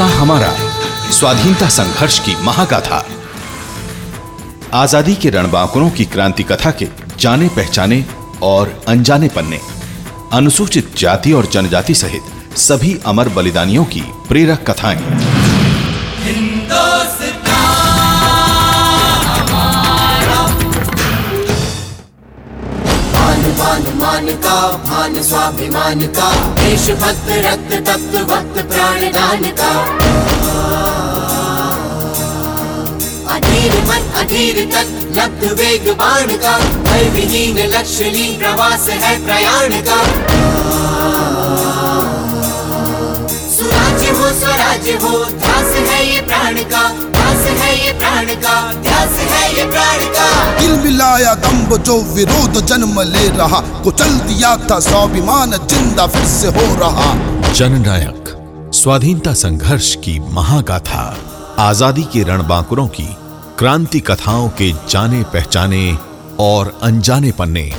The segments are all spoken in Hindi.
हिंदुस्तान हमारा स्वाधीनता संघर्ष की महागाथा। आज़ादी के रणबांकुरों की क्रांति कथा के जाने पहचाने और अनजाने पन्ने, अनुसूचित जाति और जनजाति सहित सभी अमर बलिदानियों की प्रेरक कथाएँ। मान का, मान स्वाभिमान का। देशभक्त रक्त तत्व, भक्त प्राणदान का। अधीर मन, अधीर तक लब्ध वेग बाण का। भय विहीन लक्ष्मी प्रवास है प्रयाण का। स्वराज्य हो। ध्यास है ये प्राण का ध्यास है ये प्राण का ध्यास है ये प्राण का। दिल मिलाया दम्ब जो विरोध जन्म ले रहा। कुचल दिया था स्वाभिमान ज़िंदा फिर से हो रहा। जननायक स्वाधीनता संघर्ष की महागाथा। आज़ादी के रणबांकुरों की क्रांति कथाओं के जाने पहचाने और अनजाने पन्ने।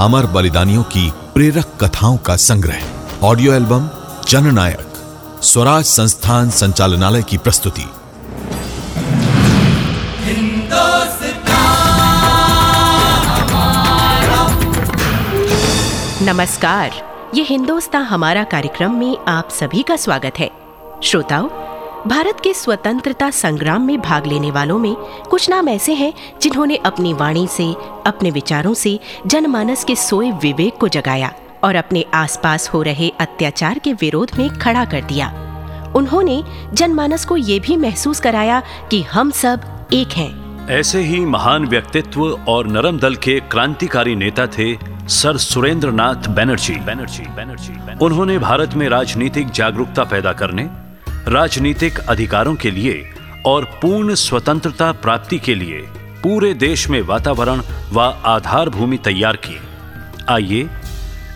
अमर बलिदानियों की प्रेरक कथाओं का संग्रह। ऑडियो एल्बम जननायक। स्वराज संस्थान संचालनालय की प्रस्तुति। नमस्कार। ये हिंदुस्तान हमारा कार्यक्रम में आप सभी का स्वागत है। श्रोताओं, भारत के स्वतंत्रता संग्राम में भाग लेने वालों में कुछ नाम ऐसे हैं जिन्होंने अपनी वाणी से, अपने विचारों से जनमानस के सोए विवेक को जगाया। और अपने आसपास हो रहे अत्याचार के विरोध में खड़ा कर दिया। उन्होंने जनमानस को ये भी महसूस कराया कि हम सब एक हैं। ऐसे ही महान व्यक्तित्व और नरम दल के क्रांतिकारी नेता थे सर सुरेंद्र नाथ बैनर्जी। बैनर्जी बैनर्जी उन्होंने भारत में राजनीतिक जागरूकता पैदा करने, राजनीतिक अधिकारों के लिए और पूर्ण स्वतंत्रता प्राप्ति के लिए पूरे देश में वातावरण व वा आधार भूमि तैयार की आइए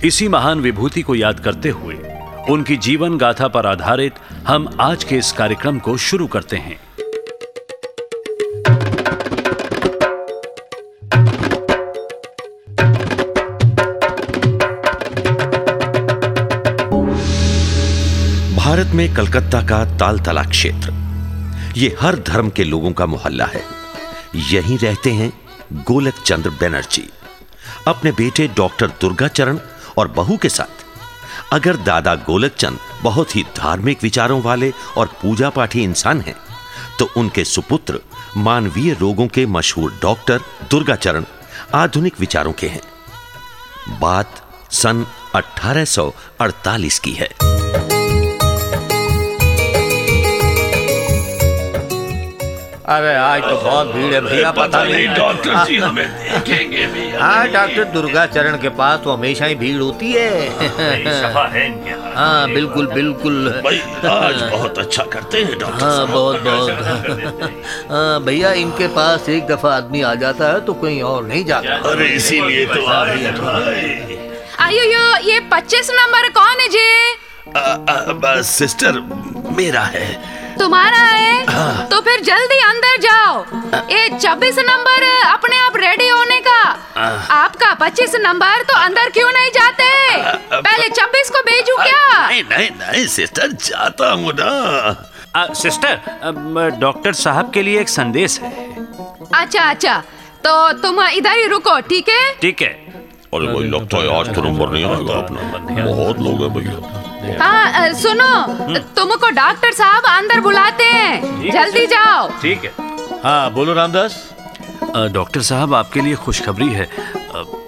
इसी महान विभूति को याद करते हुए, उनकी जीवन गाथा पर आधारित हम आज के इस कार्यक्रम को शुरू करते हैं। भारत में कलकत्ता का तालतला क्षेत्र, ये हर धर्म के लोगों का मोहल्ला है। यहीं रहते हैं गोलक चंद्र बनर्जी। अपने बेटे डॉक्टर दुर्गाचरण और बहू के साथ। अगर दादा गोलक चंद बहुत ही धार्मिक विचारों वाले और पूजा पाठी इंसान हैं तो उनके सुपुत्र, मानवीय रोगों के मशहूर डॉक्टर दुर्गाचरण आधुनिक विचारों के हैं। बात सन 1848 की है। अरे आज तो बहुत भीड़ है भैया पता नहीं डॉक्टर जी हमें देखेंगे भी हाँ डॉक्टर दुर्गा चरण के पास तो हमेशा ही भीड़ होती है। सफ़ा है हाँ बिल्कुल बिल्कुल। भाई आज बहुत अच्छा करते हैं डॉक्टर हाँ बहुत बहुत। हाँ। भैया इनके पास एक दफ़ा आदमी आ जाता है तो कहीं और नहीं जाता। अरे इसीलिए तो आयो यो ये पच्चीस नंबर कौन है जी? सिस्टर मेरा है। तुम्हारा है तो फिर जल्दी अंदर जाओ। ये छब्बीस नंबर अपने आप रेडी होने का। आपका पच्चीस नंबर तो अंदर क्यों नहीं जाते? पहले छब्बीस को भेजू क्या? नहीं नहीं नहीं सिस्टर जाता हूँ ना। सिस्टर डॉक्टर साहब के लिए एक संदेश है। अच्छा अच्छा तो तुम इधर ही रुको ठीक है? ठीक है। अरे भाई लगता है आज तो नंबर नहीं आएगा। अपना बहुत लोग हैं भैया। हाँ सुनो तुमको डॉक्टर साहब अंदर बुलाते हैं। जल्दी जाओ। ठीक है। हाँ बोलो रामदास। डॉक्टर साहब आपके लिए खुशखबरी है।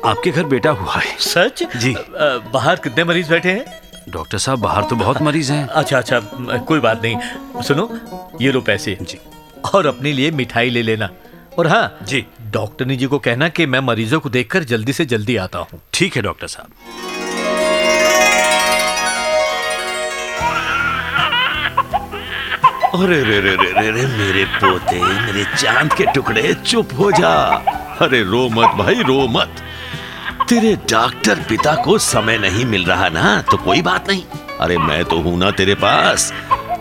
आपके घर बेटा हुआ है। सच? जी। बाहर कितने मरीज़ बैठे हैं? डॉक्टर साहब बाहर तो बहुत मरीज़ हैं। अच्छा अच्छा कोई बात नहीं। सुनो ये लो पैसे। जी। और अपने लिए मिठाई ले लेना। और हाँ जी। डॉक्टर जी को कहना कि मैं मरीजों को देखकर जल्दी से जल्दी आता हूँ। ठीक है डॉक्टर साहब। अरे रे रे रे रे रे मेरे पोते मेरे चाँद के टुकड़े चुप हो जा। अरे रो मत भाई रो मत। तेरे डॉक्टर पिता को समय नहीं मिल रहा ना तो कोई बात नहीं। अरे मैं तो हूँ ना तेरे पास।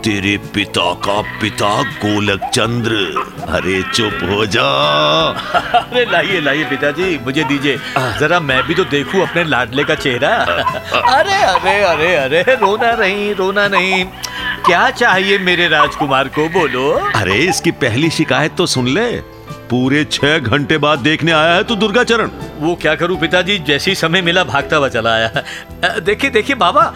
तेरे पिता का पिता गोलक चंद्र अरे चुप हो जा। अरे लाइए लाइए पिताजी मुझे दीजिए। जरा मैं भी तो देखूँ अपने लाडले का चेहरा। अरे अरे अरे अरे रोना नहीं रोना नहीं। क्या चाहिए मेरे राजकुमार को? बोलो। अरे इसकी पहली शिकायत तो सुन ले। पूरे छह घंटे बाद देखने आया है तू दुर्गा चरण। वो क्या करूँ पिताजी? जैसी समय मिला भागता हुआ चला आया। देखिए देखिए बाबा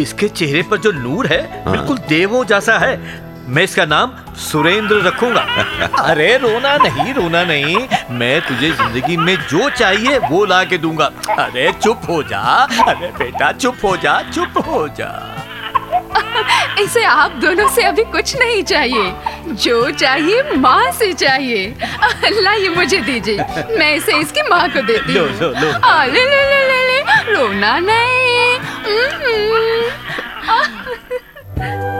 इसके चेहरे पर जो नूर है। बिल्कुल देवों जैसा है। मैं इसका नाम सुरेंद्र रखूँगा। अरे रोना नहीं रोना नहीं। मैं तुझे ज़िंदगी में जो चाहिए वो ला के दूँगा। अरे चुप हो जा। अरे बेटा चुप हो जा चुप हो जा। इसे आप दोनों से अभी कुछ नहीं चाहिए। जो चाहिए माँ से चाहिए। लाइए मुझे दीजिए। मैं इसे इसकी माँ को देती लो, हूँ। लो, लो। आ, ले ले ले ले ले। रोना नहीं। हम्म।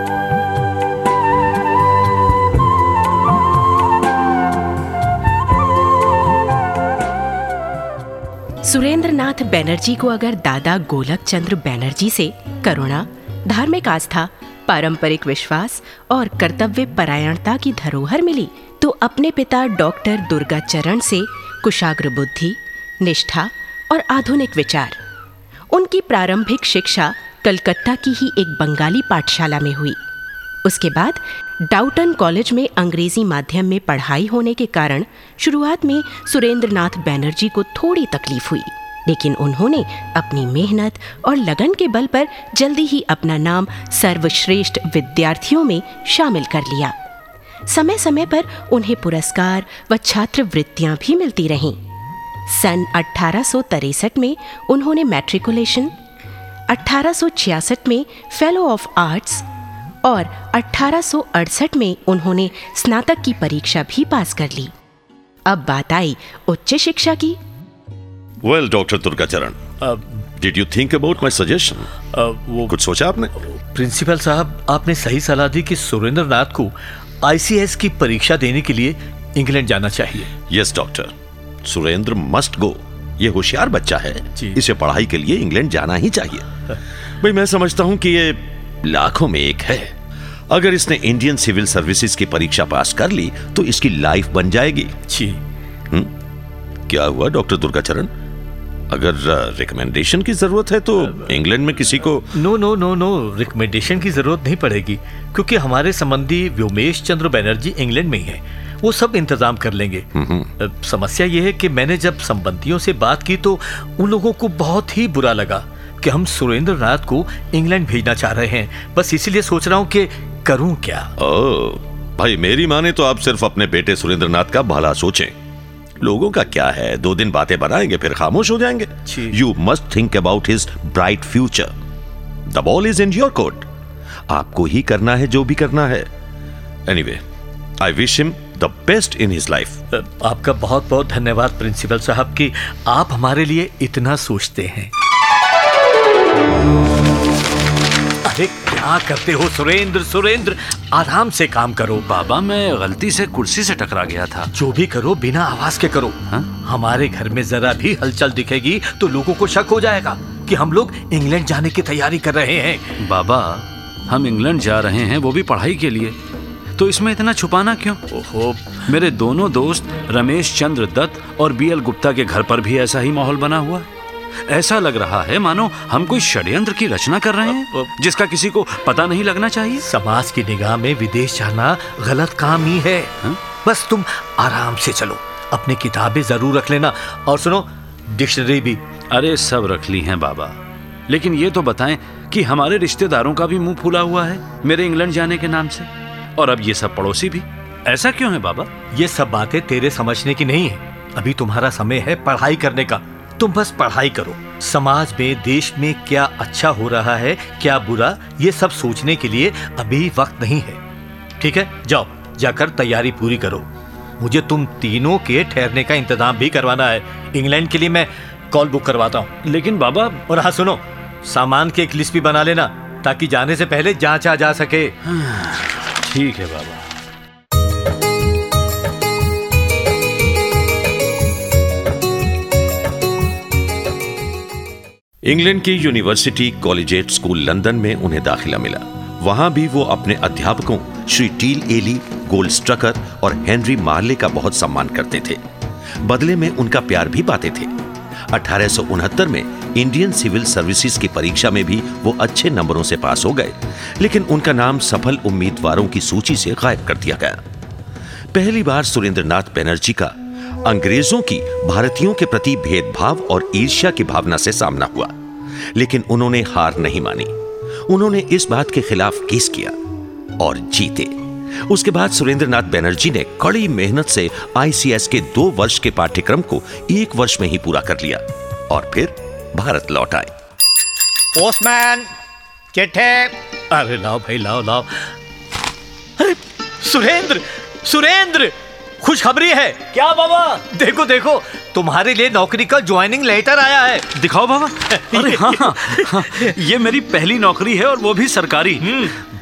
सुरेंद्र नाथ बैनर्जी को अगर दादा गोलक चंद्र बैनर्जी से करुणा धार्मिक आस्था पारंपरिक विश्वास और कर्तव्य परायणता की धरोहर मिली तो अपने पिता डॉक्टर दुर्गा चरण से कुशाग्र बुद्धि, निष्ठा और आधुनिक विचार। उनकी प्रारंभिक शिक्षा कलकत्ता की ही एक बंगाली पाठशाला में हुई। उसके बाद डाउटन कॉलेज में अंग्रेज़ी माध्यम में पढ़ाई होने के कारण शुरुआत में सुरेंद्र नाथ बैनर्जी को थोड़ी तकलीफ़ हुई। लेकिन उन्होंने अपनी मेहनत और लगन के बल पर जल्दी ही अपना नाम सर्वश्रेष्ठ विद्यार्थियों में शामिल कर लिया। समय समय पर उन्हें पुरस्कार व छात्रवृत्तियाँ भी मिलती रहीं। सन अठारह में उन्होंने मैट्रिकुलेशन 1866 में फेलो ऑफ़ आर्ट्स और 1868 में उन्होंने स्नातक की परीक्षा भी पास कर ली। अब बात आई उच्च शिक्षा की। Well doctor Durga Charan did you think about my suggestion वो कुछ सोचा आपने? प्रिंसिपल साहब आपने सही सलाह दी कि सुरेंद्र नाथ को आईसीएस की परीक्षा देने के लिए इंग्लैंड जाना चाहिए। Yes doctor Surendra must go ये होशियार बच्चा है। इसे पढ़ाई के लिए इंग्लैंड जाना ही चाहिए। भाई मैं समझता हूँ कि ये लाखों में एक है। अगर इसने इंडियन सिविल सर्विसेज़ की परीक्षा पास कर ली तो इसकी लाइफ बन जाएगी। जी। क्या हुआ डॉक्टर दुर्गा चरण अगर रिकमेंडेशन की ज़रूरत है तो इंग्लैंड में किसी को no no no no recommendation की ज़रूरत नहीं पड़ेगी क्योंकि हमारे संबंधी व्योमेश चंद्र बैनर्जी इंग्लैंड में ही है। वो सब इंतज़ाम कर लेंगे। समस्या ये है कि मैंने जब संबंधियों से बात की तो उन लोगों को बहुत ही बुरा लगा कि हम सुरेंद्र नाथ को इंग्लैंड भेजना चाह रहे हैं। बस इसीलिए सोच रहा हूँ कि करूँ क्या? ओ भाई मेरी माने तो आप सिर्फ़ अपने बेटे सुरेंद्र नाथ का भला सोचें। लोगों का क्या है? दो दिन बातें बनाएँगे फिर खामोश हो जाएँगे। You must think about his bright future the ball is in your court आपको ही करना है जो भी करना है। Anyway I wish him the best in his life आपका बहुत बहुत धन्यवाद प्रिंसिपल साहब कि आप हमारे लिए इतना सोचते हैं। अरे क्या करते हो सुरेंद्र सुरेंद्र? आराम से काम करो। बाबा मैं गलती से कुर्सी से टकरा गया था। जो भी करो बिना आवाज़ के करो। हाँ? हमारे घर में जरा भी हलचल दिखेगी तो लोगों को शक हो जाएगा कि हम लोग इंग्लैंड जाने की तैयारी कर रहे हैं। बाबा हम इंग्लैंड जा रहे हैं वो भी पढ़ाई के लिए। तो इसमें इतना छुपाना क्यों? ओहो। मेरे दोनों दोस्त रमेश चंद्र दत्त और बी एल गुप्ता के घर पर भी ऐसा ही माहौल बना हुआ। है ऐसा लग रहा है मानो हम कोई षड्यंत्र की रचना कर रहे हैं जिसका किसी को पता नहीं लगना चाहिए। समाज की निगाह में विदेश जाना गलत काम ही है। हाँ? बस तुम आराम से चलो अपनी किताबें ज़रूर रख लेना और सुनो डिक्शनरी भी। अरे सब रख ली हैं बाबा। लेकिन ये तो बताएँ कि हमारे रिश्तेदारों का भी मुँह फूला हुआ है मेरे इंग्लैंड जाने के नाम से। और अब ये सब पड़ोसी भी। ऐसा क्यों है बाबा? ये सब बातें तेरे समझने की नहीं है। अभी तुम्हारा समय है पढ़ाई करने का। तुम बस पढ़ाई करो। समाज में देश में क्या अच्छा हो रहा है क्या बुरा ये सब सोचने के लिए अभी वक्त नहीं है। ठीक है? जाओ जाकर तैयारी पूरी करो। मुझे तुम तीनों के ठहरने का इंतज़ाम भी करवाना है। इंग्लैंड के लिए मैं कॉल बुक करवाता हूँ। लेकिन बाबा और हाँ सुनो। सामान की एक लिस्ट भी बना लेना ताकि जाने से पहले जांचा जा सके। ठीक है बाबा। इंग्लैंड की यूनिवर्सिटी कॉलेजिएट स्कूल लंदन में उन्हें दाखिला मिला। वहाँ भी वो अपने अध्यापकों, श्री टील एली, गोल्ड स्ट्रकर और हेनरी मार्ले का बहुत सम्मान करते थे। बदले में उनका प्यार भी पाते थे। अठारह सौ उनहत्तर में इंडियन सिविल सर्विसेज़ की परीक्षा में भी वो अच्छे नंबरों से पास हो गए, लेकिन उनका नाम सफल उम्मीदवारों की सूची से गायब कर दिया गया। पहली बार सुरेंद्रनाथ बनर्जी का अंग्रेज़ों की भारतीयों के प्रति भेदभाव और ईर्ष्या की भावना से सामना हुआ। लेकिन उन्होंने हार नहीं मानी। उन्होंने इस बात के खिलाफ केस किया और जीते। उसके बाद सुरेंद्रनाथ बनर्जी ने कड़ी मेहनत से आईसीएस के दो वर्ष के पाठ्यक्रम को एक वर्ष में ही पूरा कर लिया और फिर भारत लौट आए। पोस्टमैन चिट्ठे। अरे लाओ भाई लाओ लाओ। अरे सुरेंद्र सुरेंद्र! खुशखबरी है। क्या बाबा? देखो देखो तुम्हारे लिए नौकरी का ज्वाइनिंग लेटर आया है। दिखाओ बाबा। अरे हाँ, हाँ, हाँ ये मेरी पहली नौकरी है और वो भी सरकारी।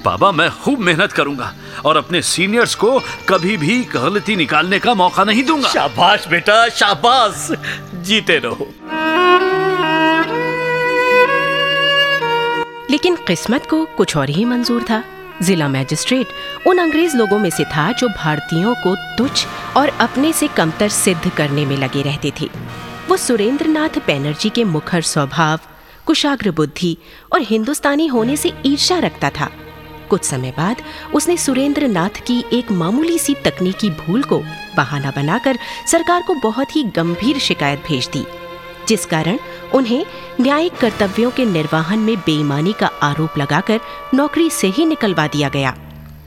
बाबा मैं खूब मेहनत करूँगा और अपने सीनियर्स को कभी भी गलती निकालने का मौका नहीं दूँगा। शाबाश बेटा शाबाश। जीते रहो। लेकिन किस्मत को कुछ और ही मंजूर था। जिला मैजिस्ट्रेट उन अंग्रेज़ लोगों में से था जो भारतीयों को तुच्छ और अपने से कमतर सिद्ध करने में लगे रहते थे। वो सुरेंद्रनाथ बैनर्जी के मुखर स्वभाव, कुशाग्र बुद्धि और हिंदुस्तानी होने से ईर्ष्या रखता था। कुछ समय बाद उसने सुरेंद्र नाथ की एक मामूली सी तकनीकी भूल को बहाना बनाकर सरकार को बहुत ही गंभीर शिकायत भेज दी, जिस कारण उन्हें न्यायिक कर्तव्यों के निर्वहन में बेईमानी का आरोप लगाकर नौकरी से ही निकलवा दिया गया,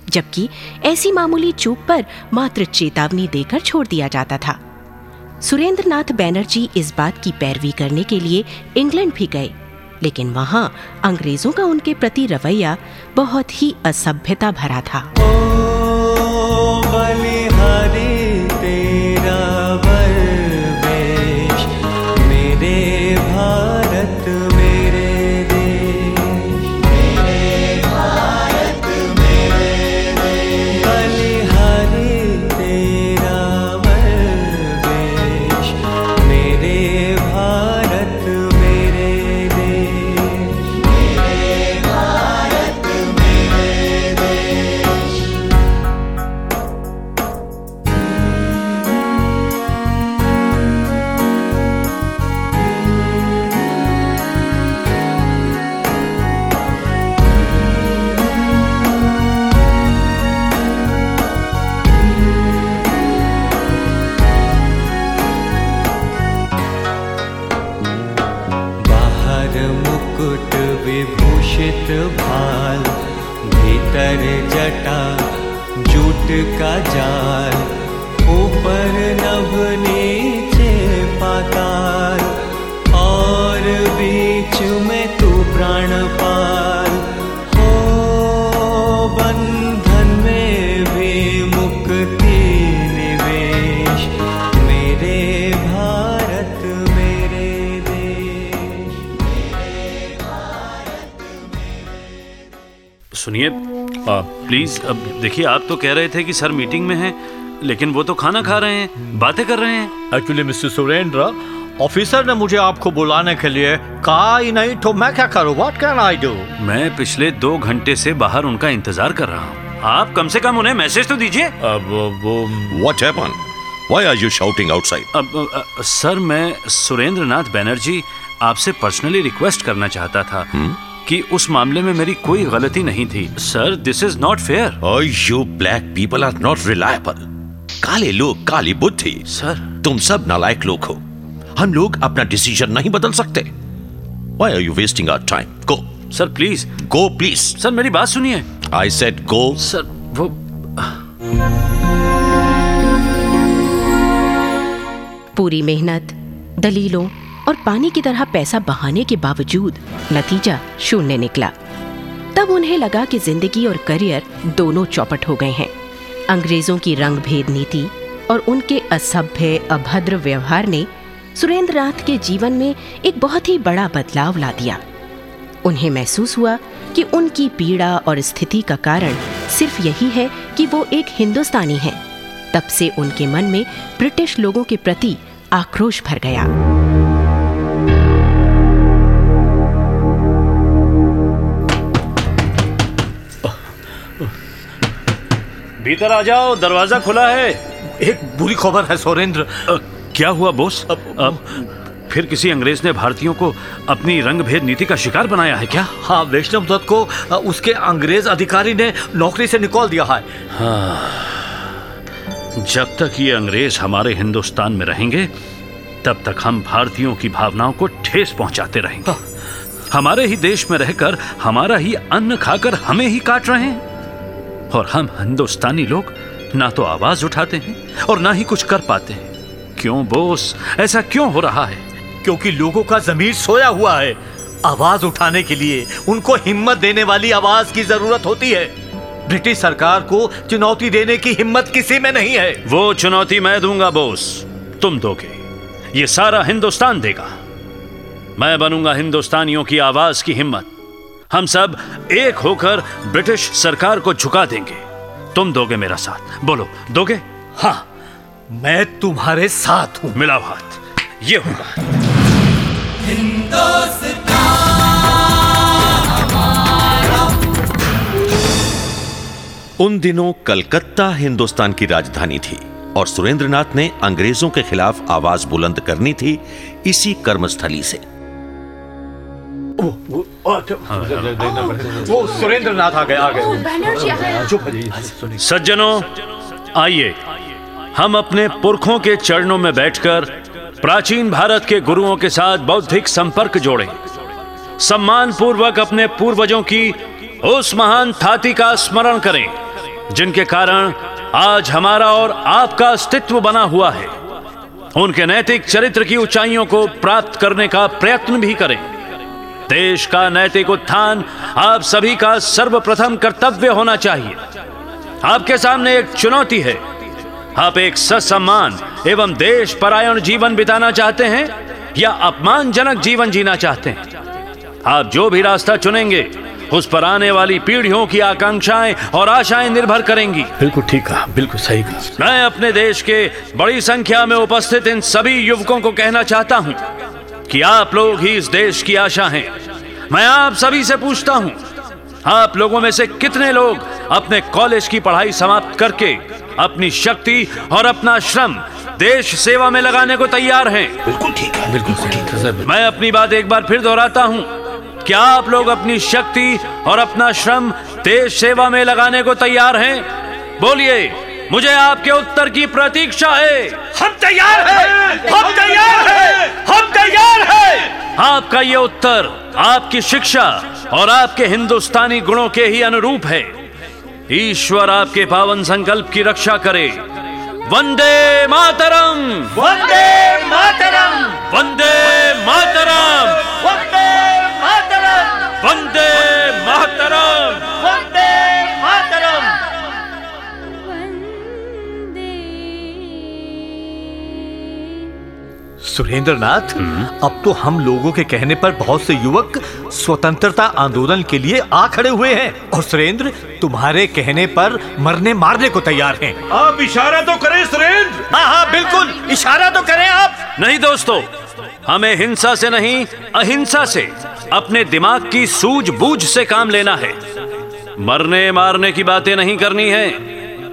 जबकि ऐसी मामूली चूक पर मात्र चेतावनी देकर छोड़ दिया जाता था। सुरेंद्र नाथ बैनर्जी इस बात की पैरवी करने के लिए इंग्लैंड भी गए, लेकिन वहाँ अंग्रेज़ों का उनके प्रति रवैया बहुत ही असभ्यता भरा था। सुनिए प्लीज़ अब देखिए आप तो कह रहे थे कि सर मीटिंग में हैं लेकिन वो तो खाना खा रहे हैं बातें कर रहे हैं। एक्चुअली मिस्टर सुरेंद्र ऑफिसर ने मुझे आपको बुलाने के लिए कहा ही नहीं तो मैं क्या करूँ? व्हाट कैन आई डू मैं पिछले दो घंटे से बाहर उनका इंतज़ार कर रहा हूँ। आप कम से कम उन्हें मैसेज तो दीजिए। अब वो what happen why are you shouting outside अब सर मैं सुरेंद्र नाथ बैनर्जी आपसे पर्सनली रिक्वेस्ट करना चाहता था। Hmm? कि उस मामले में मेरी कोई गलती नहीं थी। Sir this is not fair you black people are not reliable काले लोग काली बुद्धि। सर तुम सब नालायक लोग हो। हम लोग अपना डिसीज़न नहीं बदल सकते। Why are you wasting our time? Go. Sir please Go, please. Sir मेरी बात सुनिए। I said go. सर वो पूरी मेहनत दलीलों और पानी की तरह पैसा बहाने के बावजूद नतीजा शून्य निकला। तब उन्हें लगा कि ज़िंदगी और करियर दोनों चौपट हो गए हैं। अंग्रेज़ों की रंग भेद नीति और उनके असभ्य, अभद्र व्यवहार ने सुरेंद्रनाथ के जीवन में एक बहुत ही बड़ा बदलाव ला दिया। उन्हें महसूस हुआ कि उनकी पीड़ा और स्थिति का कारण सिर्फ़ यही है कि वो एक हिंदुस्तानी हैं। तब से उनके मन में ब्रिटिश लोगों के प्रति आक्रोश भर गया। भीतर आ जाओ दरवाज़ा खुला है। एक बुरी खबर है सुरेंद्र। क्या हुआ बोस? अब अब फिर किसी अंग्रेज़ ने भारतीयों को अपनी रंग भेद नीति का शिकार बनाया है क्या? हाँ वैष्णव दत्त को उसके अंग्रेज़ अधिकारी ने नौकरी से निकाल दिया है। हाँ। जब तक ये अंग्रेज़ हमारे हिंदुस्तान में रहेंगे तब तक हम भारतीयों की भावनाओं को ठेस पहुंचाते रहेंगे। हमारे ही देश में रहकर हमारा ही अन्न खाकर हमें ही काट रहे हैं। और हम हिंदुस्तानी लोग ना तो आवाज़ उठाते हैं और ना ही कुछ कर पाते हैं। क्यों बोस? ऐसा क्यों हो रहा है? क्योंकि लोगों का जमीर सोया हुआ है। आवाज़ उठाने के लिए उनको हिम्मत देने वाली आवाज़ की ज़रूरत होती है। ब्रिटिश सरकार को चुनौती देने की हिम्मत किसी में नहीं है। वो चुनौती मैं दूँगा बोस। तुम दोगे। ये सारा हिंदुस्तान देगा। मैं बनूँगा हिंदुस्तानियों की आवाज़ की हिम्मत। हम सब एक होकर ब्रिटिश सरकार को झुका देंगे। तुम दोगे मेरा साथ। बोलो दोगे? हाँ मैं तुम्हारे साथ हूँ। मिलाओ हाथ। ये होगा। उन दिनों कलकत्ता हिंदुस्तान की राजधानी थी और सुरेंद्रनाथ ने अंग्रेज़ों के खिलाफ आवाज़ बुलंद करनी थी इसी कर्मस्थली से। वो सुरेंद्रनाथ आ गए आ गए। सज्जनों आइए हम अपने पुरखों के चरणों में बैठकर प्राचीन भारत के गुरुओं के साथ बौद्धिक संपर्क जोड़ें। सम्मान पूर्वक अपने पूर्वजों की उस महान थाती का स्मरण करें जिनके कारण आज हमारा और आपका अस्तित्व बना हुआ है। उनके नैतिक चरित्र की ऊंचाइयों को प्राप्त करने का प्रयत्न भी करें। देश का नैतिक उत्थान आप सभी का सर्वप्रथम कर्तव्य होना चाहिए। आपके सामने एक चुनौती है। आप एक ससम्मान एवं देश परायण जीवन बिताना चाहते हैं या अपमानजनक जीवन जीना चाहते हैं? आप जो भी रास्ता चुनेंगे उस पर आने वाली पीढ़ियों की आकांक्षाएँ और आशाएँ निर्भर करेंगी। बिल्कुल ठीक कहा बिल्कुल सही कहा। मैं अपने देश के बड़ी संख्या में उपस्थित इन सभी युवकों को कहना चाहता हूँ कि आप लोग ही इस देश की आशा हैं। मैं आप सभी से पूछता हूँ आप लोगों में से कितने लोग अपने कॉलेज की पढ़ाई समाप्त करके अपनी शक्ति और अपना श्रम देश सेवा में लगाने को तैयार हैं? बिल्कुल ठीक है। बिल्कुल ठीक है सर मैं अपनी बात एक बार फिर दोहराता हूँ क्या आप लोग अपनी शक्ति और अपना श्रम देश सेवा में लगाने को तैयार हैं? बोलिए। मुझे आपके उत्तर की प्रतीक्षा है। हम तैयार हैं। हम तैयार हैं। हम तैयार हैं। आपका ये उत्तर आपकी शिक्षा और आपके हिंदुस्तानी गुणों के ही अनुरूप है। ईश्वर आपके पावन संकल्प की रक्षा करे। वंदे मातरम। वंदे मातरम। वंदे मातरम। वंदे मातरम। वंदे मातरम। वंदे सुरेंद्रनाथ अब तो हम लोगों के कहने पर बहुत से युवक स्वतंत्रता आंदोलन के लिए आ खड़े हुए हैं। और सुरेंद्र तुम्हारे कहने पर मरने मारने को तैयार हैं। आप इशारा तो करें सुरेंद्र। हाँ हाँ बिल्कुल इशारा तो करें आप। नहीं दोस्तों हमें हिंसा से नहीं अहिंसा से अपने दिमाग की सूझबूझ से काम लेना है। मरने मारने की बातें नहीं करनी है।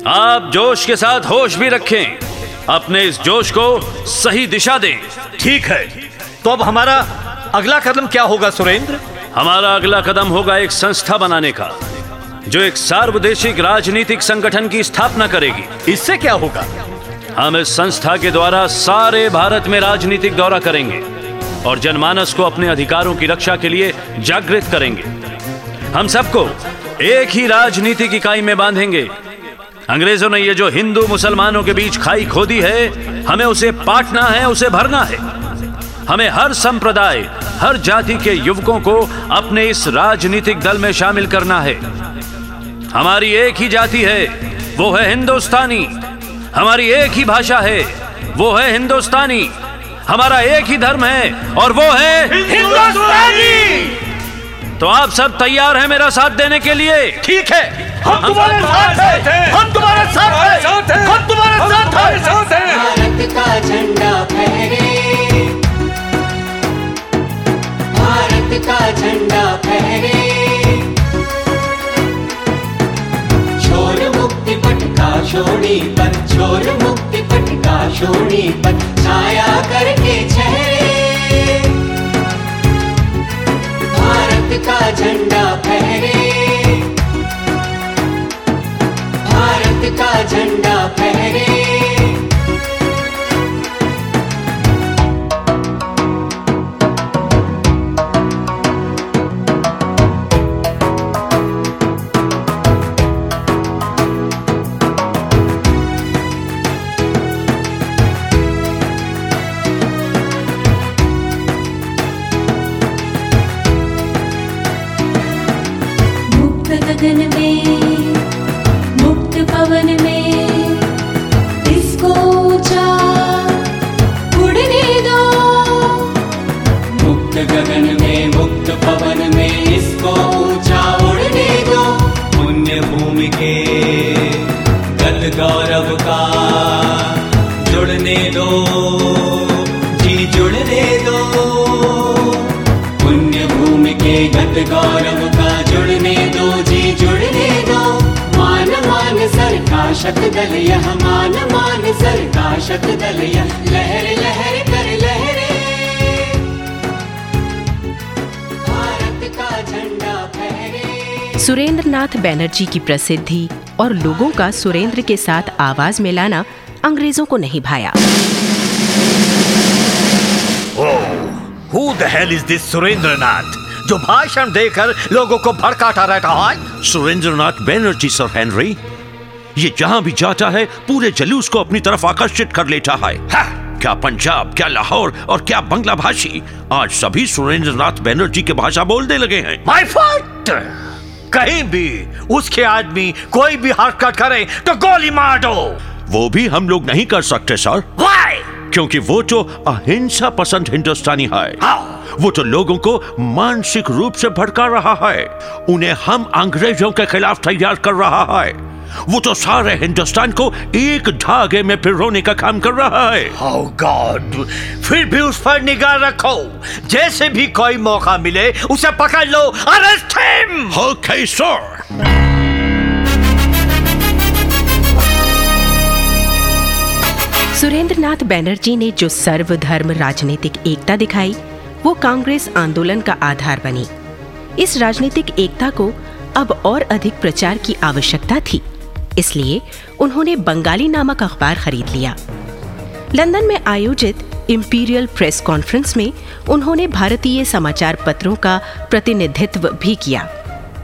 आप जोश के साथ होश भी रखें। अपने इस जोश को सही दिशा दें। ठीक है। तो अब हमारा अगला कदम क्या होगा सुरेंद्र? हमारा अगला कदम होगा एक संस्था बनाने का जो एक सार्वदेशिक राजनीतिक संगठन की स्थापना करेगी। इससे क्या होगा? हम इस संस्था के द्वारा सारे भारत में राजनीतिक दौरा करेंगे और जनमानस को अपने अधिकारों की रक्षा के लिए जागृत करेंगे। हम सबको एक ही राजनीतिक इकाई में बांधेंगे अंग्रेज़ों ने ये जो हिंदू मुसलमानों के बीच खाई खोदी है, हमें उसे पाटना है, उसे भरना है। हमें हर संप्रदाय, हर जाति के युवकों को अपने इस राजनीतिक दल में शामिल करना है। हमारी एक ही जाति है, वो है हिंदुस्तानी। हमारी एक ही भाषा है, वो है हिंदुस्तानी। हमारा एक ही धर्म है, और वो है हिंदुस्तानी। तो आप सब तैयार हैं मेरा साथ देने के लिए? ठीक है। हम तुम्हारे साथ हैं। हम तुम्हारे साथ हैं। हम तुम्हारे साथ हैं। भारत का झंडा फहरे। भारत का झंडा फहरे। छोर मुक्ति पटका छोड़ी पर छोर मुक्ति पटका छोड़ी पर छाया करके चेहरे। का झंडा फहरे। जुड़ने दो, जी जुड़ने दो। पुण्य भूमि के गत गौरव का जुड़ने दो, जी जुड़ने दो। मान मान सर का शक दल यह, मान मान सर का शक दल यह। लहर लहर कर लहरे। भारत का झंडा फहरे। सुरेंद्र नाथ बैनर्जी की प्रसिद्धि और लोगों का सुरेंद्र के साथ आवाज़ मिलाना अंग्रेज़ों को नहीं भाया। हु इज़ दिस सुरेंद्र जो भाषण देकर लोगों को भड़काता रहता है? सुरेंद्रनाथ बैनर्जी, सर हेनरी, ये जहाँ भी जाता है, पूरे जलूस को अपनी तरफ़ आकर्षित कर लेता है। हा! क्या पंजाब, क्या लाहौर और क्या बंगला भाषी आज सभी सुरेंद्रनाथ बैनर्जी की भाषा बोलने लगे हैं। माय फॉल्ट कहीं भी उसके आदमी कोई भी हरकत करे तो गोली मार दो। वो भी हम लोग नहीं कर सकते सर। Why? क्योंकि वो तो अहिंसा पसंद हिंदुस्तानी है। How? वो तो लोगों को मानसिक रूप से भड़का रहा है। उन्हें हम अंग्रेज़ों के खिलाफ तैयार कर रहा है। वो तो सारे हिंदुस्तान को एक धागे में पिरोने का काम कर रहा है। Oh God! फिर भी उस पर निगाह रखो। जैसे भी कोई मौका मिले उसे पकड़ लो। Arrest him okay sir Surendranath Banerjee ने जो सर्वधर्म राजनीतिक एकता दिखाई, वो कांग्रेस आंदोलन का आधार बनी। इस राजनीतिक एकता को अब और अधिक प्रचार की आवश्यकता थी, इसलिए उन्होंने बंगाली नामक अखबार खरीद लिया। लंदन में आयोजित इंपीरियल प्रेस कॉन्फ्रेंस में उन्होंने भारतीय समाचार पत्रों का प्रतिनिधित्व भी किया।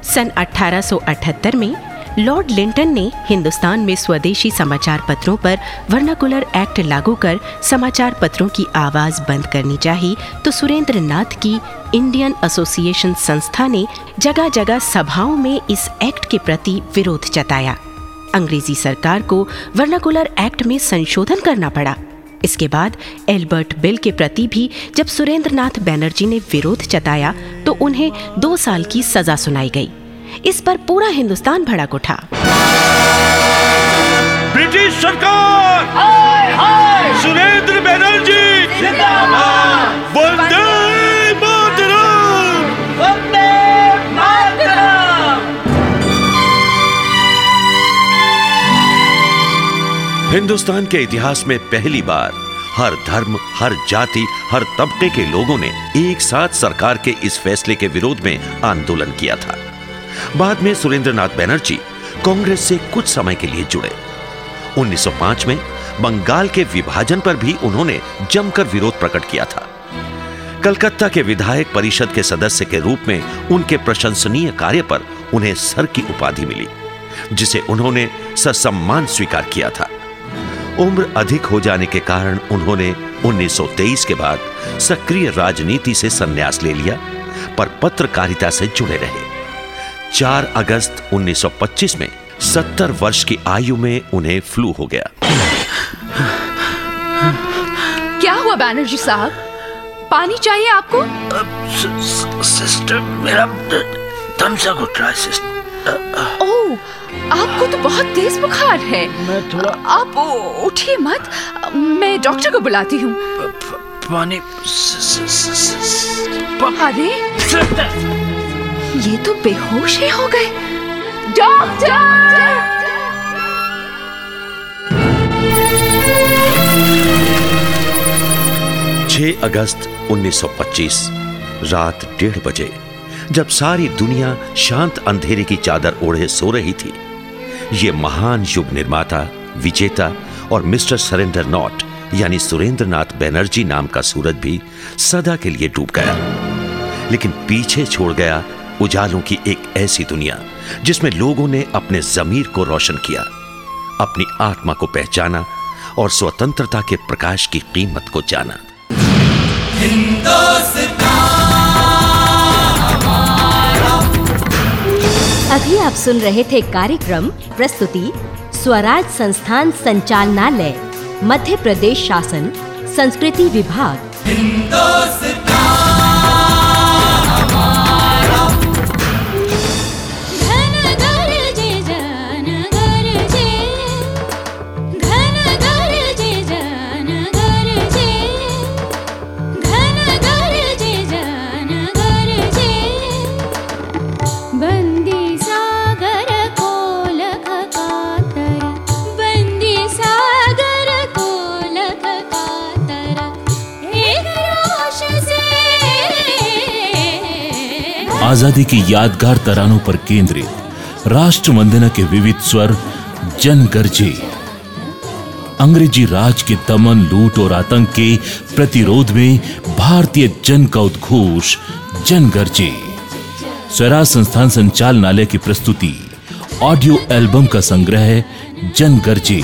सन 1878 में लॉर्ड लिंटन ने हिंदुस्तान में स्वदेशी समाचार पत्रों पर वर्नाकुलर एक्ट लागू कर समाचार पत्रों की आवाज़ बंद करनी चाहिए तो सुरेंद्र नाथ की इंडियन एसोसिएशन संस्था ने जगह जगह सभाओं में इस एक्ट के प्रति विरोध जताया। अंग्रेज़ी सरकार को वर्नाकुलर एक्ट में संशोधन करना पड़ा। इसके बाद एल्बर्ट बिल के प्रति भी जब सुरेंद्र नाथ बैनर्जी ने विरोध जताया तो उन्हें दो साल की सजा सुनाई गई। इस पर पूरा हिंदुस्तान भड़क उठा। ब्रिटिश सरकार! सुरेंद्र बैनर्जी! वंदे मातरम! हिंदुस्तान के इतिहास में पहली बार हर धर्म हर जाति हर तबके के लोगों ने एक साथ सरकार के इस फैसले के विरोध में आंदोलन किया था। बाद में सुरेंद्रनाथ बैनर्जी कांग्रेस से कुछ समय के लिए जुड़े। 1905 में बंगाल के विभाजन पर भी उन्होंने जमकर विरोध प्रकट किया था। कलकत्ता के विधायक परिषद के सदस्य के रूप में उनके प्रशंसनीय कार्य पर उन्हें सर की उपाधि मिली, जिसे उन्होंने ससम्मान स्वीकार किया था। उम्र अधिक हो जाने के कारण उन्होंने 1923 के बाद सक्रिय राजनीति से संन्यास ले लिया, पर पत्रकारिता से जुड़े रहे। 4 अगस्त 1925 में 70 वर्ष की आयु में उन्हें फ्लू हो गया। क्या हुआ बैनर्जी साहब? पानी चाहिए आपको? सिस्टर मेरा दम सा घुट रहा है सिस्टर। ओह आपको तो बहुत तेज बुखार है। मैं थोड़ा आप उठिए मत मैं डॉक्टर को बुलाती हूँ। पानी अरे! ये तो बेहोश ही हो गए। डॉक्टर! छह अगस्त 1925 रात डेढ़ बजे, जब सारी दुनिया शांत अंधेरे की चादर ओढ़े सो रही थी, ये महान युग निर्माता, विजेता और मिस्टर सरेंडर नॉट, यानी सुरेंद्र नाथ बैनर्जी नाम का सूरज भी सदा के लिए डूब गया। लेकिन पीछे छोड़ गया उजालों की एक ऐसी दुनिया, जिसमें लोगों ने अपने जमीर को रोशन किया, अपनी आत्मा को पहचाना और स्वतंत्रता के प्रकाश की कीमत को जाना। अभी आप सुन रहे थे कार्यक्रम प्रस्तुति, स्वराज संस्थान संचालनालय, मध्य प्रदेश शासन, संस्कृति विभाग। आज़ादी की यादगार तरानों पर केंद्रित राष्ट्र वंदना के विविध स्वर जन गरजे अंग्रेज़ी राज के दमन, लूट और आतंक के प्रतिरोध में भारतीय जन का उद्घोष जन गरजे स्वराज संस्थान संचालनालय की प्रस्तुति, ऑडियो एल्बम का संग्रह जन गरजे